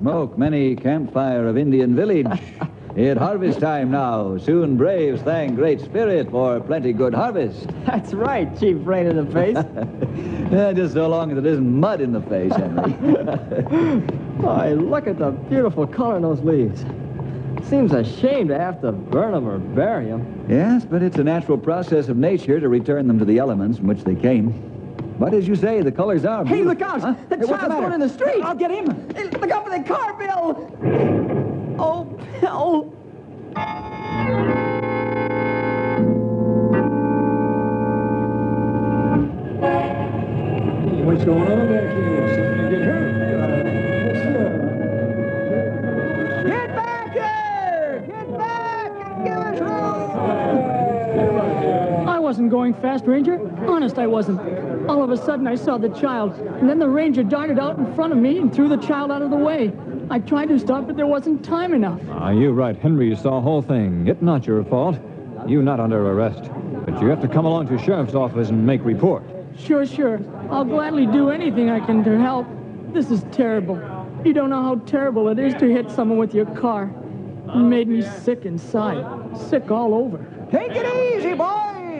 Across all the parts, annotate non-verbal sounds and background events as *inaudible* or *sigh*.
Smoke many campfire of Indian village. *laughs* It harvest time now. Soon braves thank Great Spirit for plenty good harvest. *laughs* That's right, Chief Rain in the Face. *laughs* Yeah, just so long as it isn't mud in the face, Henry. Why, look at the beautiful color in those leaves. Seems a shame to have to burn them or bury them. yes, but it's a natural process of nature to return them to the elements from which they came. But as you say, the colors are. Hey, beautiful. look out! Huh? The Hey, what's child's matter? going in the street. I'll get him. Hey, look out for the car, Bill! Oh, Bill! What's going on back here? Wasn't going fast, Ranger. Honest, I wasn't. All of a sudden, I saw the child, and then the ranger darted out in front of me and threw the child out of the way. I tried to stop, but there wasn't time enough. Ah, you're right, Henry. You saw the whole thing. It's not your fault. You're not under arrest. But you have to come along to sheriff's office and make report. Sure, sure. I'll gladly do anything I can to help. This is terrible. You don't know how terrible it is to hit someone with your car. It made me sick inside. Sick all over. Take it easy,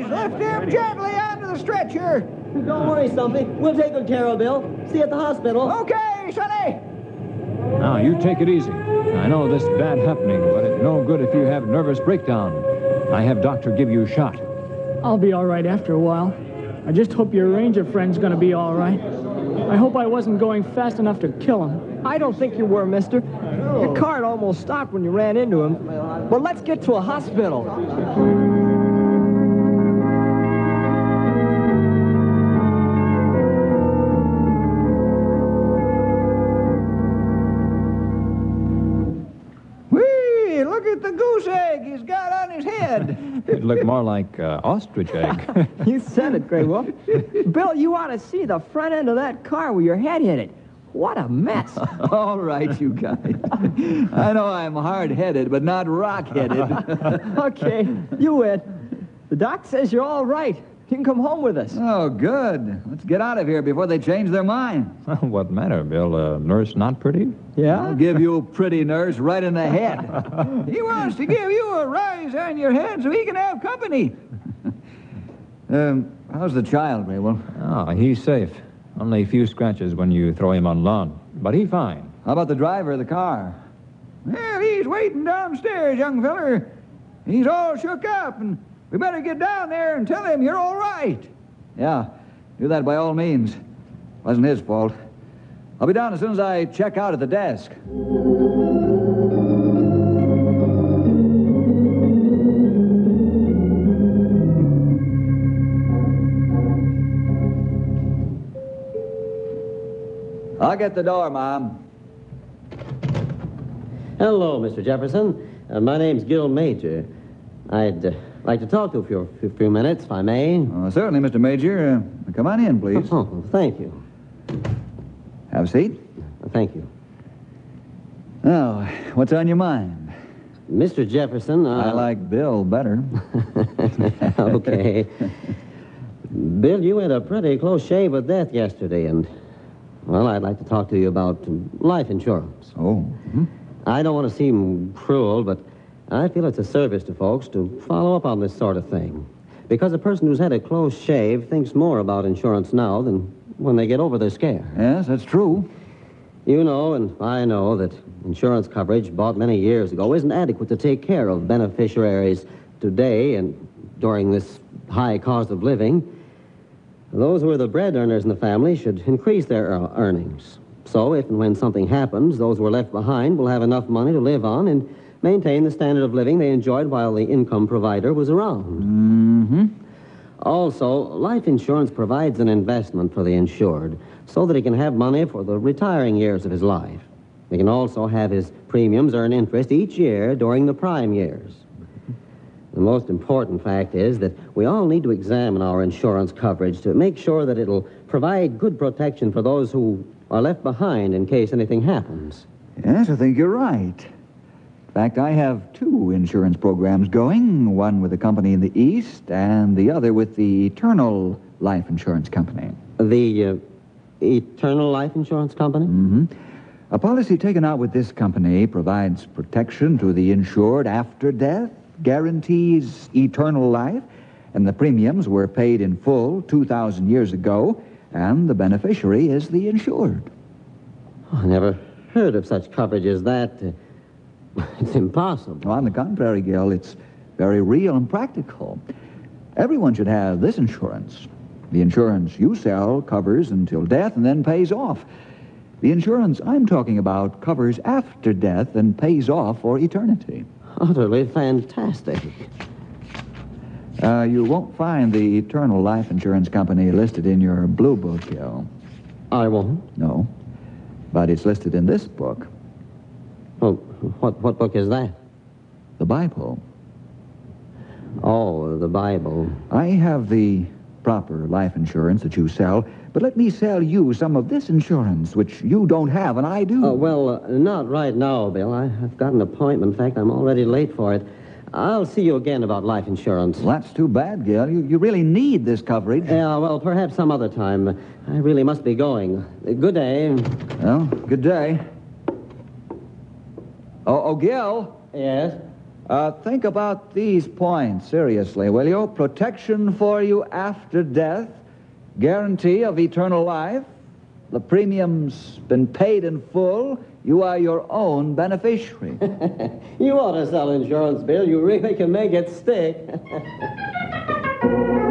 boys. Lift him gently onto the stretcher. Don't worry, Stumpy. We'll take good care of Bill. See you at the hospital. Okay, Sonny. Now, you take it easy. I know this bad happening, but it's no good if you have nervous breakdown. I have doctor give you a shot. I'll be all right after a while. I just hope your ranger friend's gonna be all right. I hope I wasn't going fast enough to kill him. I don't think you were, mister. Your car had almost stopped when you ran into him. But let's get to a hospital. It looked more like uh, ostrich egg. *laughs* You said it, Grey Wolf. *laughs* Bill, you ought to see the front end of that car where your head hit it. What a mess. *laughs* All right, you guys. I know I'm hard-headed, but not rock-headed. okay, you win. The doc says you're all right. You can come home with us. oh, good. Let's get out of here before they change their mind. *laughs* what matter, Bill? Uh, nurse not pretty? Yeah? I'll give you a pretty nurse right in the *laughs* head. he wants to give you a rise on your head so he can have company. *laughs* um, how's the child, Grey Wolf? Oh, he's safe. Only a few scratches when you throw him on lawn. But he fine. How about the driver of the car? Well, he's waiting downstairs, young feller. He's all shook up, and we better get down there and tell him you're all right. Yeah, do that by all means. Wasn't his fault. I'll be down as soon as I check out at the desk. I'll get the door, Mom. Hello, Mr. Jefferson. Uh, my name's Gil Major. I'd uh, like to talk to you for a few, minutes, if I may. Uh, certainly, Mr. Major. Uh, come on in, please. Oh, thank you. Have a seat. Thank you. Now, what's on your mind? Mr. Jefferson, uh, I like Bill better. *laughs* okay. Bill, you had a pretty close shave with death yesterday, and, well, I'd like to talk to you about life insurance. Oh. mhm. I don't want to seem cruel, but I feel it's a service to folks to follow up on this sort of thing. Because a person who's had a close shave thinks more about insurance now than when they get over their scare. Yes, that's true. You know, and I know, that insurance coverage bought many years ago isn't adequate to take care of beneficiaries today and during this high cost of living. Those who are the bread earners in the family should increase their earnings. So, if and when something happens, those who are left behind will have enough money to live on and maintain the standard of living they enjoyed while the income provider was around. Mm-hmm. Also, life insurance provides an investment for the insured so that he can have money for the retiring years of his life. He can also have his premiums earn interest each year during the prime years. The most important fact is that we all need to examine our insurance coverage to make sure that it'll provide good protection for those who are left behind in case anything happens. Yes, I think you're right. In fact, I have two insurance programs going one with a company in the East and the other with the Eternal Life Insurance Company. The uh, Eternal Life Insurance Company? Mm-hmm. A policy taken out with this company provides protection to the insured after death, guarantees eternal life, and the premiums were paid in full 2,000 years ago, and the beneficiary is the insured. I never heard of such coverage as that. *laughs* It's impossible. Well, On the contrary, Gil, it's very real and practical. Everyone should have this insurance. The insurance you sell covers until death and then pays off. The insurance I'm talking about covers after death and pays off for eternity. Utterly fantastic. Uh, you won't find the Eternal Life Insurance Company listed in your blue book, Gil. I won't. No. But it's listed in this book, what, what book is that? the Bible. Oh, the Bible. I have the proper life insurance that you sell, but let me sell you some of this insurance, which you don't have and I do. Oh, well, uh, not right now, Bill. I, I've got an appointment. In fact, I'm already late for it. I'll see you again about life insurance. Well, that's too bad, Gil. You, you really need this coverage. Yeah, well, perhaps some other time. I really must be going. Good day. Well, good day. Oh, oh Gil, Yes? uh, think about these points seriously, will you? Protection for you after death, guarantee of eternal life, the premium's been paid in full, you are your own beneficiary. *laughs* You ought to sell insurance, Bill. You really can make it stick. *laughs*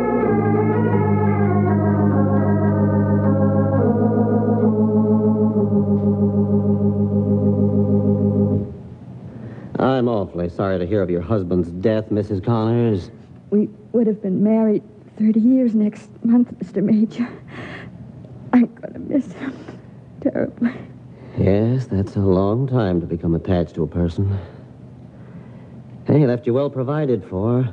I'm awfully sorry to hear of your husband's death, Mrs. Connors. We would have been married 30 years next month, Mr. Major. I'm going to miss him terribly. Yes, that's a long time to become attached to a person. He left you well provided for.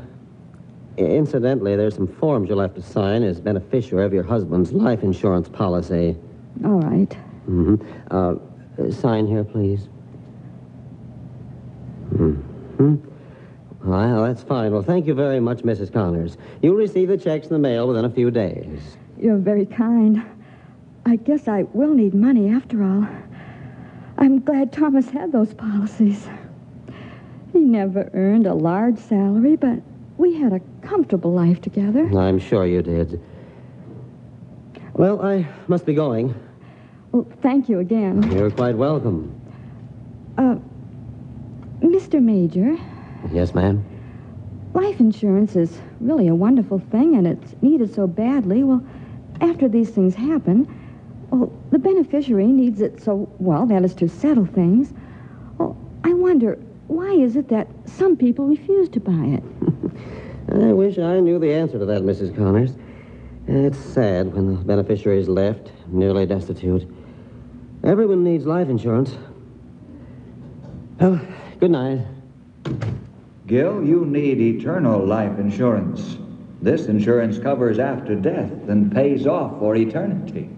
Incidentally, there's some forms you'll have to sign as beneficiary of your husband's life insurance policy. All right. hmm Uh, sign here, please. Hmm Well, that's fine. Well, thank you very much, Mrs. Connors. You'll receive the checks in the mail within a few days. You're very kind. I guess I will need money after all. I'm glad Thomas had those policies. He never earned a large salary, but we had a comfortable life together. I'm sure you did. Well, I must be going. Well, thank you again. You're quite welcome. Uh, Mr. Major, Yes, ma'am? life insurance is really a wonderful thing, and it's needed so badly. Well, after these things happen, well, the beneficiary needs it so, well, that is to settle things. Well, I wonder, why is it that some people refuse to buy it? *laughs* I wish I knew the answer to that, Mrs. Connors. It's sad when the beneficiary is left, nearly destitute. Everyone needs life insurance. Well, good night. Gil, you need eternal life insurance. This insurance covers after death and pays off for eternity.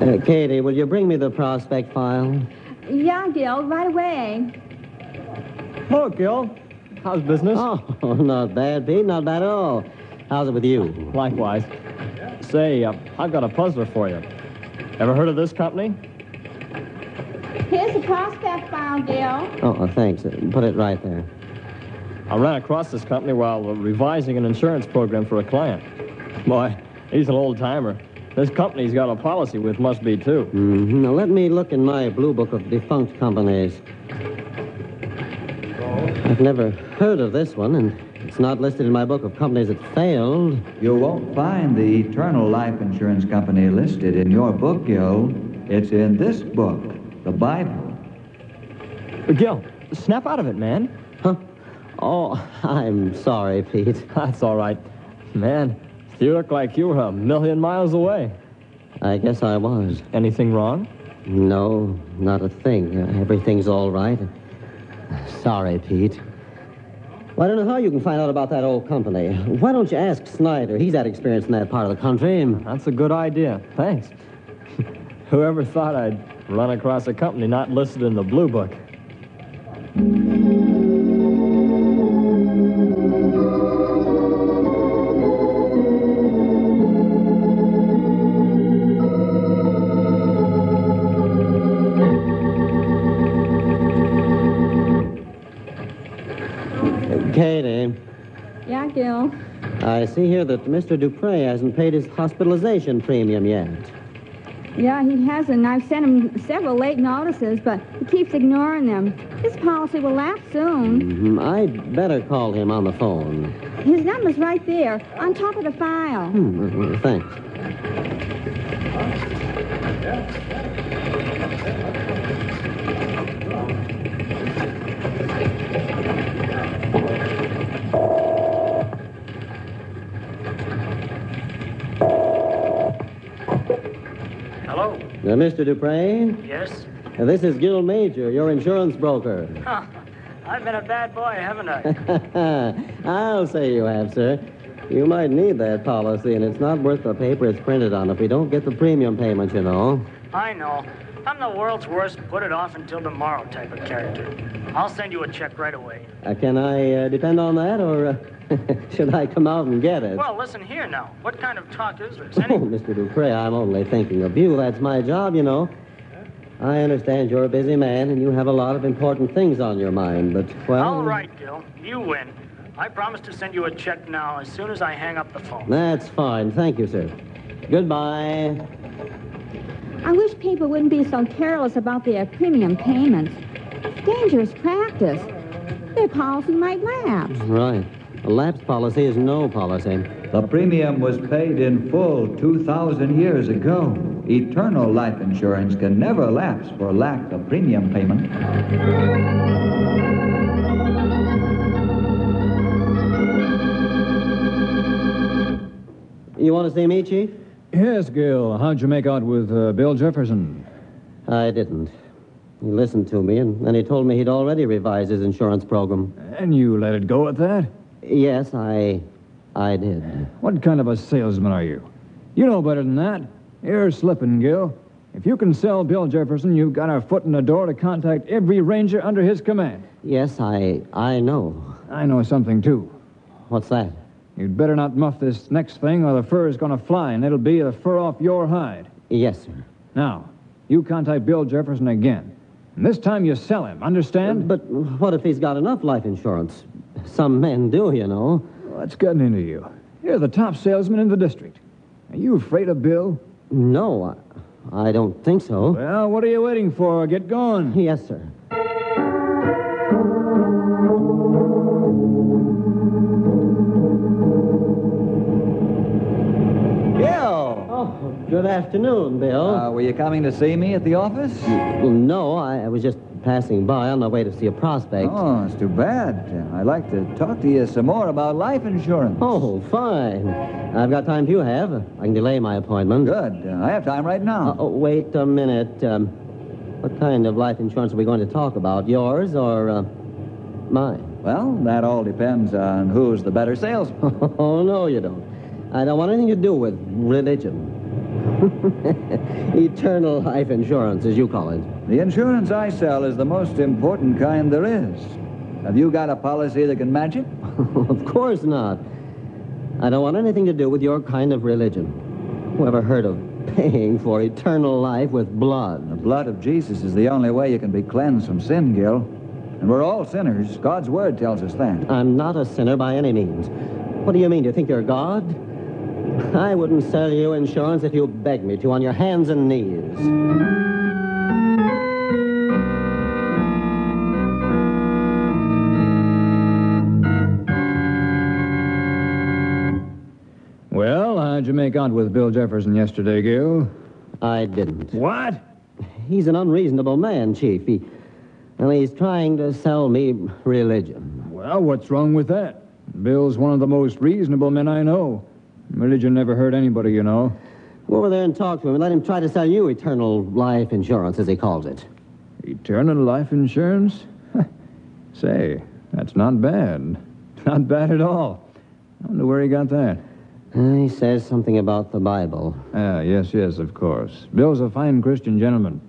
Uh, Katie, will you bring me the prospect file? Yeah, Gil, right away. Hello, Gil. How's business? Oh, *laughs* not bad, Pete. Not bad at all. How's it with you? Likewise. Say, uh, I've got a puzzler for you. Ever heard of this company? Here's the prospect file, Gil. Oh, uh, thanks. Uh, Put it right there. I ran across this company while uh, revising an insurance program for a client. Boy, he's an old timer. This company's got a policy with must be too. hmm Now, let me look in my blue book of defunct companies. I've never heard of this one, and it's not listed in my book of companies that failed. You won't find the Eternal Life Insurance Company listed in your book, Gil. It's in this book, the Bible. Gil, snap out of it, man. Huh? Oh, I'm sorry, Pete. *laughs* That's all right. Man, you look like you were a million miles away. I guess I was. Anything wrong? No, not a thing. Everything's all right. Sorry, Pete. Well, I don't know how you can find out about that old company. Why don't you ask Snyder? He's had experience in that part of the country. That's a good idea. Thanks. *laughs* Whoever thought I'd run across a company not listed in the blue book? Katie, Yeah, Gil. I see here that Mr. Dupre hasn't paid his hospitalization premium yet. Yeah, he hasn't. I've sent him several late notices, but he keeps ignoring them. His policy will lapse soon. Mhm, I'd better call him on the phone. His number's right there, on top of the file. Hmm, thanks. Mr. Dupre, Yes? uh, this is Gil Major, your insurance broker. Huh. I've been a bad boy, haven't I? *laughs* I'll say you have, sir. You might need that policy, and it's not worth the paper it's printed on if we don't get the premium payment, you know. I know. I'm the world's worst put it off until tomorrow type of character. I'll send you a check right away. Uh, can I uh, depend on that, or uh, *laughs* should I come out and get it? Well, listen here now. What kind of talk is this? Oh, Mr. Dupre, I'm only thinking of you. That's my job, you know. I understand you're a busy man and you have a lot of important things on your mind, but, well. All right, Gil. You win. I promise to send you a check now as soon as I hang up the phone. That's fine. Thank you, sir. Goodbye. I wish people wouldn't be so careless about their premium payments. Dangerous practice. Their policy might lapse. Right. A lapse policy is no policy. The premium was paid in full 2,000 years ago. Eternal life insurance can never lapse for lack of premium payment. You want to see me, Chief? Yes, Gil. How'd you make out with uh, Bill Jefferson? I didn't. He listened to me, and then he told me he'd already revised his insurance program. And you let it go at that? Yes, I. I did. What kind of a salesman are you? You know better than that. You're slipping, Gil. If you can sell Bill Jefferson, you've got our foot in the door to contact every ranger under his command. Yes, I. I know. I know something, too. What's that? You'd better not muff this next thing, or the fur is going to fly, and it'll be the fur off your hide. Yes, sir. Now, you contact Bill Jefferson again. And this time you sell him, understand? But what if he's got enough life insurance? Some men do, you know. What's gotten into you? You're the top salesman in the district. Are you afraid of Bill? No, I, I don't think so. Well, what are you waiting for? Get going. Yes, sir. Gil! Oh, good afternoon, Bill. Uh, were you coming to see me at the office? well, no, I, I was just passing by on my way to see a prospect. Oh, it's too bad. I'd like to talk to you some more about life insurance. Oh, fine. I've got time if you have. I can delay my appointment. Good. Uh, I have time right now. Uh, oh, wait a minute. Um, what kind of life insurance are we going to talk about? Yours or uh, mine? Well, that all depends on who's the better salesman. *laughs* oh, no, you don't. I don't want anything to do with religion. *laughs* Eternal life insurance, as you call it. The insurance I sell is the most important kind there is. Have you got a policy that can match it? *laughs* of course not. I don't want anything to do with your kind of religion. Who ever heard of paying for eternal life with blood? The blood of Jesus is the only way you can be cleansed from sin, Gil. And we're all sinners. God's word tells us that. I'm not a sinner by any means. What do you mean? Do you think you're God? I wouldn't sell you insurance if you begged me to on your hands and knees. Well, how'd you make out with Bill Jefferson yesterday, Gil? I didn't. What? He's an unreasonable man, Chief. He, well, he's trying to sell me religion. Well, what's wrong with that? Bill's one of the most reasonable men I know. Religion never hurt anybody, you know. Go over there and talk to him and let him try to sell you eternal life insurance, as he calls it. Eternal life insurance? Say, that's not bad. Not bad at all. I wonder where he got that. Uh, he says something about the Bible. Ah, yes, yes, of course. Bill's a fine Christian gentleman.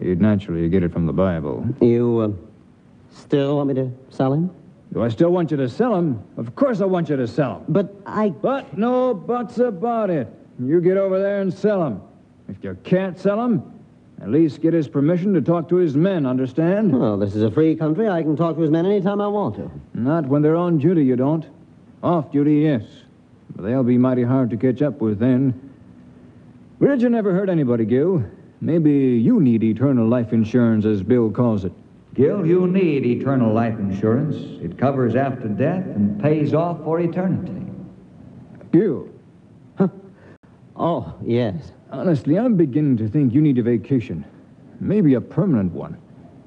He'd naturally get it from the Bible. You, uh, Still want me to sell him? Do I still want you to sell him? Of course I want you to sell him. But I. But no buts about it. You get over there and sell him. If you can't sell him, at least get his permission to talk to his men, understand? Well, this is a free country. I can talk to his men anytime I want to. Not when they're on duty, you don't. Off duty, yes. But they'll be mighty hard to catch up with then. Religion never hurt anybody, Gil. Maybe you need eternal life insurance, as Bill calls it. Gil, you need eternal life insurance. It covers after death and pays off for eternity. Gil, Oh, yes. honestly, I'm beginning to think you need a vacation. Maybe a permanent one.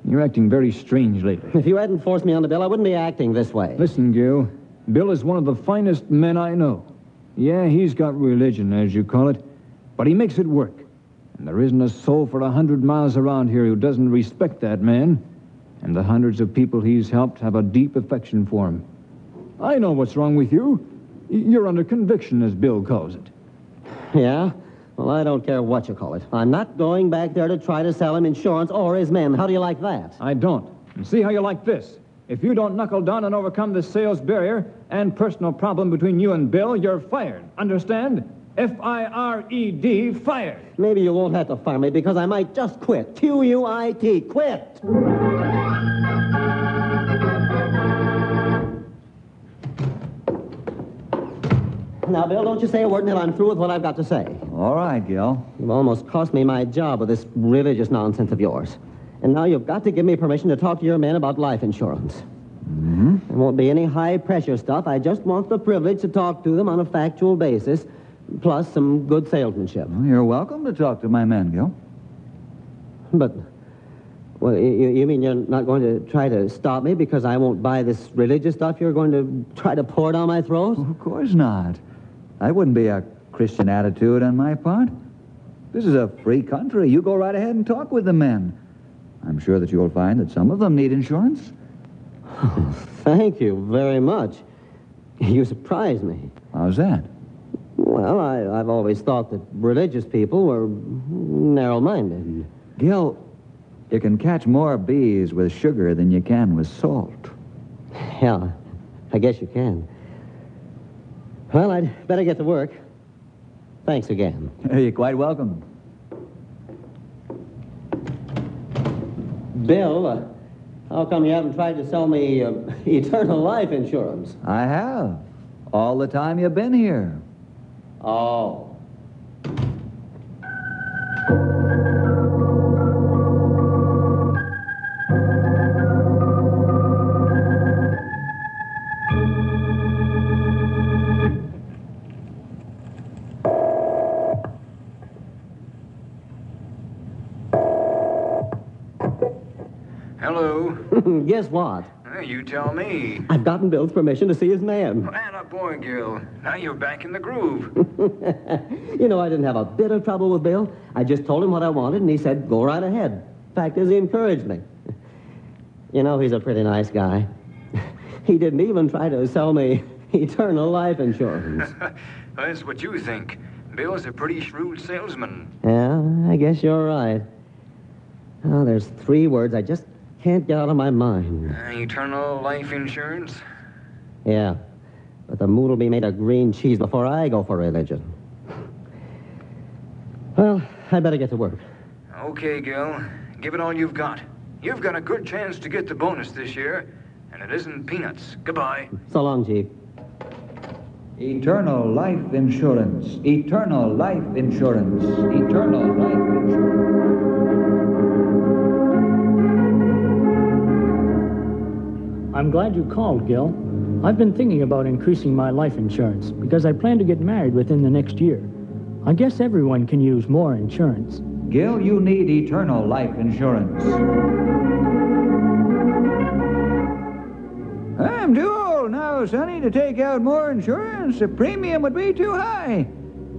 You're acting very strange lately. If you hadn't forced me on the bill, I wouldn't be acting this way. Listen, Gil. Bill is one of the finest men I know. Yeah, he's got religion, as you call it, but he makes it work. And there isn't a soul for a hundred miles around here who doesn't respect that man. And the hundreds of people he's helped have a deep affection for him. I know what's wrong with you. You're under conviction, as Bill calls it. Yeah? Well, I don't care what you call it. I'm not going back there to try to sell him insurance or his men. How do you like that? I don't. And see how you like this. If you don't knuckle down and overcome the sales barrier and personal problem between you and Bill, you're fired. Understand? F I R E D, fired. Maybe you won't have to fire me because I might just quit. Q U I T, quit. Now, Bill, don't you say a word until I'm through with what I've got to say. All right, Gil. You've almost cost me my job with this religious nonsense of yours. And now you've got to give me permission to talk to your men about life insurance. Mm-hmm. There won't be any high pressure stuff. I just want the privilege to talk to them on a factual basis, plus some good salesmanship. Well, you're welcome to talk to my men, Gil. But, well, you, you mean you're not going to try to stop me because I won't buy this religious stuff you're going to try to pour down my throat? Of course not. That wouldn't be a Christian attitude on my part. This is a free country. You go right ahead and talk with the men. I'm sure that you'll find that some of them need insurance. *laughs* Thank you very much. You surprise me. How's that? Well, I, I've always thought that religious people were narrow minded. Gil, you can catch more bees with sugar than you can with salt. Yeah, I guess you can. Well, I'd better get to work. Thanks again. You're quite welcome. Bill, uh, how come you haven't tried to sell me uh, *laughs* eternal life insurance? I have. All the time you've been here. Oh. Guess what? Uh, you tell me. I've gotten Bill's permission to see his man. Man up, boy, Gil. Now you're back in the groove. *laughs* you know, I didn't have a bit of trouble with Bill. I just told him what I wanted, and he said, go right ahead. Fact is, he encouraged me. *laughs* You know, he's a pretty nice guy. *laughs* He didn't even try to sell me eternal life insurance. That's what you think. Bill's a pretty shrewd salesman. yeah, I guess you're right. Oh, there's three words I just can't get out of my mind. Uh, eternal life insurance? Yeah, but the mood will be made of green cheese before I go for religion. Well, I'd better get to work. Okay, Gil. Give it all you've got. You've got a good chance to get the bonus this year, and it isn't peanuts. Goodbye. So long, Chief. Eternal life insurance. Eternal life insurance. Eternal life insurance. I'm glad you called, Gil. I've been thinking about increasing my life insurance because I plan to get married within the next year. I guess everyone can use more insurance. Gil, you need eternal life insurance. I'm too old now, Sonny, to take out more insurance. The premium would be too high.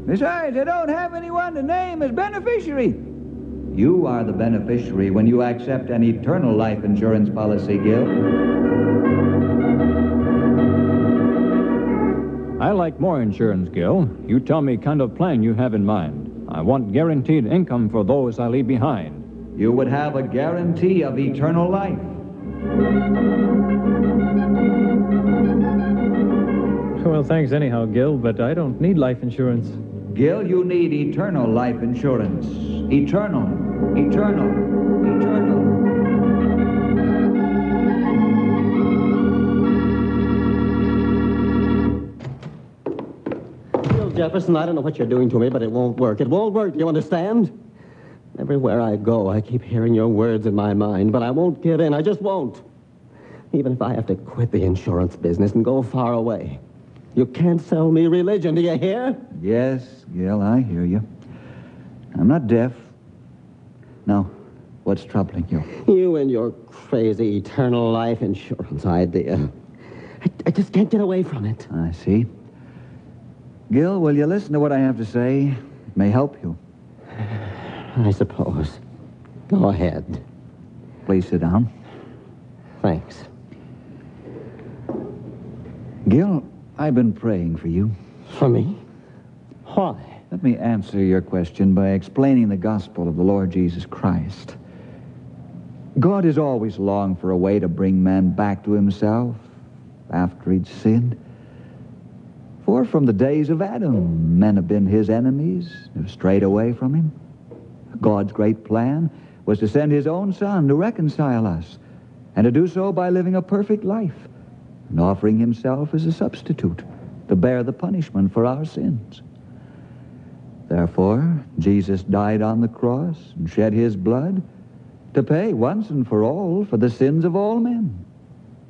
Besides, I don't have anyone to name as beneficiary. You are the beneficiary when you accept an eternal life insurance policy, Gil. I like more insurance, Gil. You tell me kind of plan you have in mind. I want guaranteed income for those I leave behind. You would have a guarantee of eternal life. Well, thanks anyhow, Gil, but I don't need life insurance. Gil, you need eternal life insurance. Eternal. Eternal. Eternal. Gil Jefferson, I don't know what you're doing to me, but it won't work. It won't work, do you understand? Everywhere I go, I keep hearing your words in my mind, but I won't give in. I just won't. Even if I have to quit the insurance business and go far away. You can't sell me religion, do you hear? Yes, Gil, I hear you. I'm not deaf. Now, what's troubling you? You and your crazy eternal life insurance idea. I, I just can't get away from it. I see. Gil, will you listen to what I have to say? It may help you. *sighs* I suppose. Go ahead. Please sit down. Thanks. Gil, I've been praying for you. For me? Why? Let me answer your question by explaining the gospel of the Lord Jesus Christ. God has always longed for a way to bring man back to himself after he'd sinned. For from the days of Adam, men have been his enemies, have strayed away from him. God's great plan was to send his own son to reconcile us, and to do so by living a perfect life and offering himself as a substitute to bear the punishment for our sins. Therefore, Jesus died on the cross and shed his blood to pay once and for all for the sins of all men.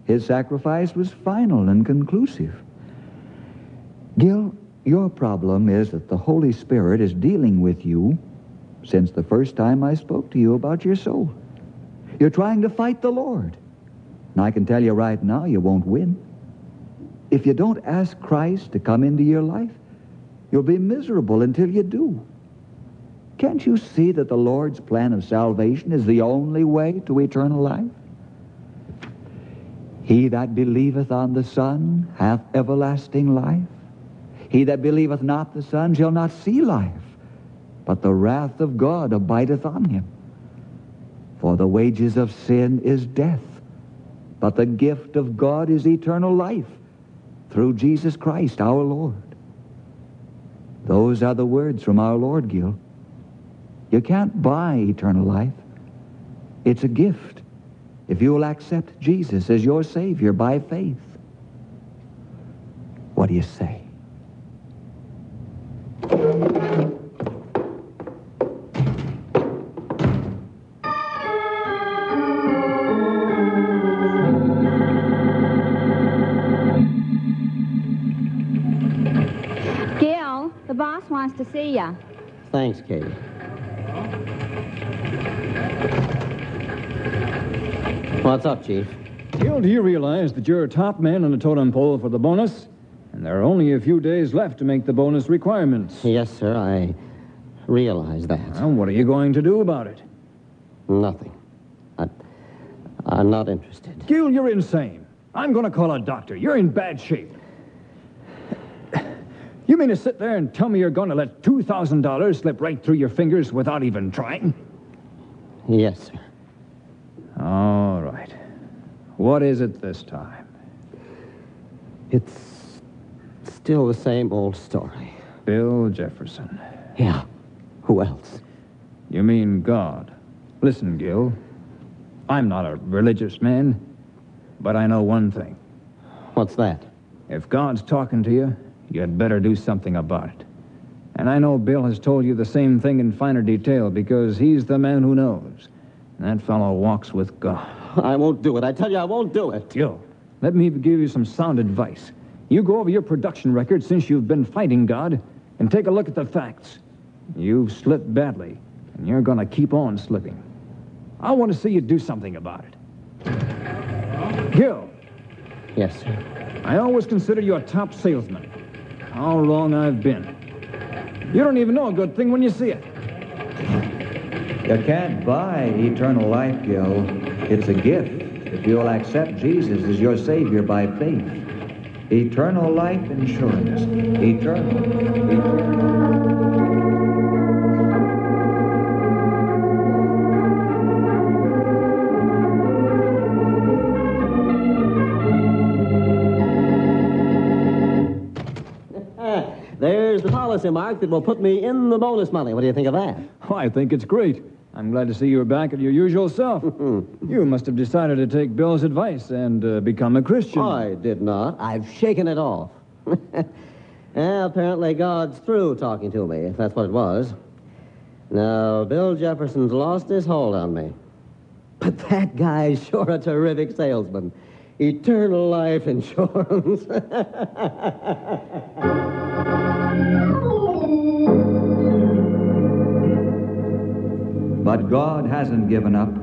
His sacrifice was final and conclusive. Gil, your problem is that the Holy Spirit is dealing with you since the first time I spoke to you about your soul. You're trying to fight the Lord. And I can tell you right now, you won't win. If you don't ask Christ to come into your life, you'll be miserable until you do. Can't you see that the Lord's plan of salvation is the only way to eternal life? He that believeth on the Son hath everlasting life. He that believeth not the Son shall not see life, but the wrath of God abideth on him. For the wages of sin is death, but the gift of God is eternal life through Jesus Christ our Lord. Those are the words from our Lord, Gil. You can't buy eternal life. It's a gift if you will accept Jesus as your Savior by faith. What do you say? The boss wants to see you. Thanks, Katie. What's up, Chief? Gil, do you realize that you're a top man on the totem pole for the bonus? And there are only a few days left to make the bonus requirements. Yes, sir, I realize that. Well, what are you going to do about it? Nothing. I, I'm not interested. Gil, you're insane. I'm going to call a doctor. You're in bad shape. You mean to sit there and tell me you're going to let $2,000 slip right through your fingers without even trying? Yes, sir. All right. What is it this time? It's still the same old story. Bill Jefferson. Yeah. Who else? You mean God. Listen, Gil. I'm not a religious man, but I know one thing. What's that? If God's talking to you, you'd better do something about it. And I know Bill has told you the same thing in finer detail because he's the man who knows. That fellow walks with God. I won't do it. I tell you, I won't do it. Gil, let me give you some sound advice. You go over your production record since you've been fighting God and take a look at the facts. You've slipped badly, and you're going to keep on slipping. I want to see you do something about it. Gil, Yes, sir. I always consider you a top salesman. How wrong I've been. You don't even know a good thing when you see it. You can't buy eternal life, Gil. It's a gift if you'll accept Jesus as your Savior by faith. Eternal life insurance. Eternal. Eternal. Policy, Mark, that will put me in the bonus money. What do you think of that? Oh, I think it's great. I'm glad to see you're back at your usual self. *laughs* you must have decided to take Bill's advice and uh, become a Christian. I did not. I've shaken it off. *laughs* apparently God's through talking to me, if that's what it was. Now, Bill Jefferson's lost his hold on me. But that guy's sure a terrific salesman. Eternal life insurance. *laughs* But God hasn't given up.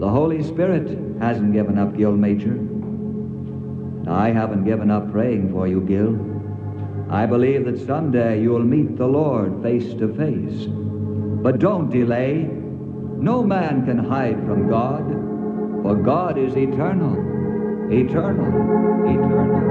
The Holy Spirit hasn't given up, Gil Major. I haven't given up praying for you, Gil. I believe that someday you'll meet the Lord face to face. But don't delay. No man can hide from God, for God is eternal, eternal, eternal.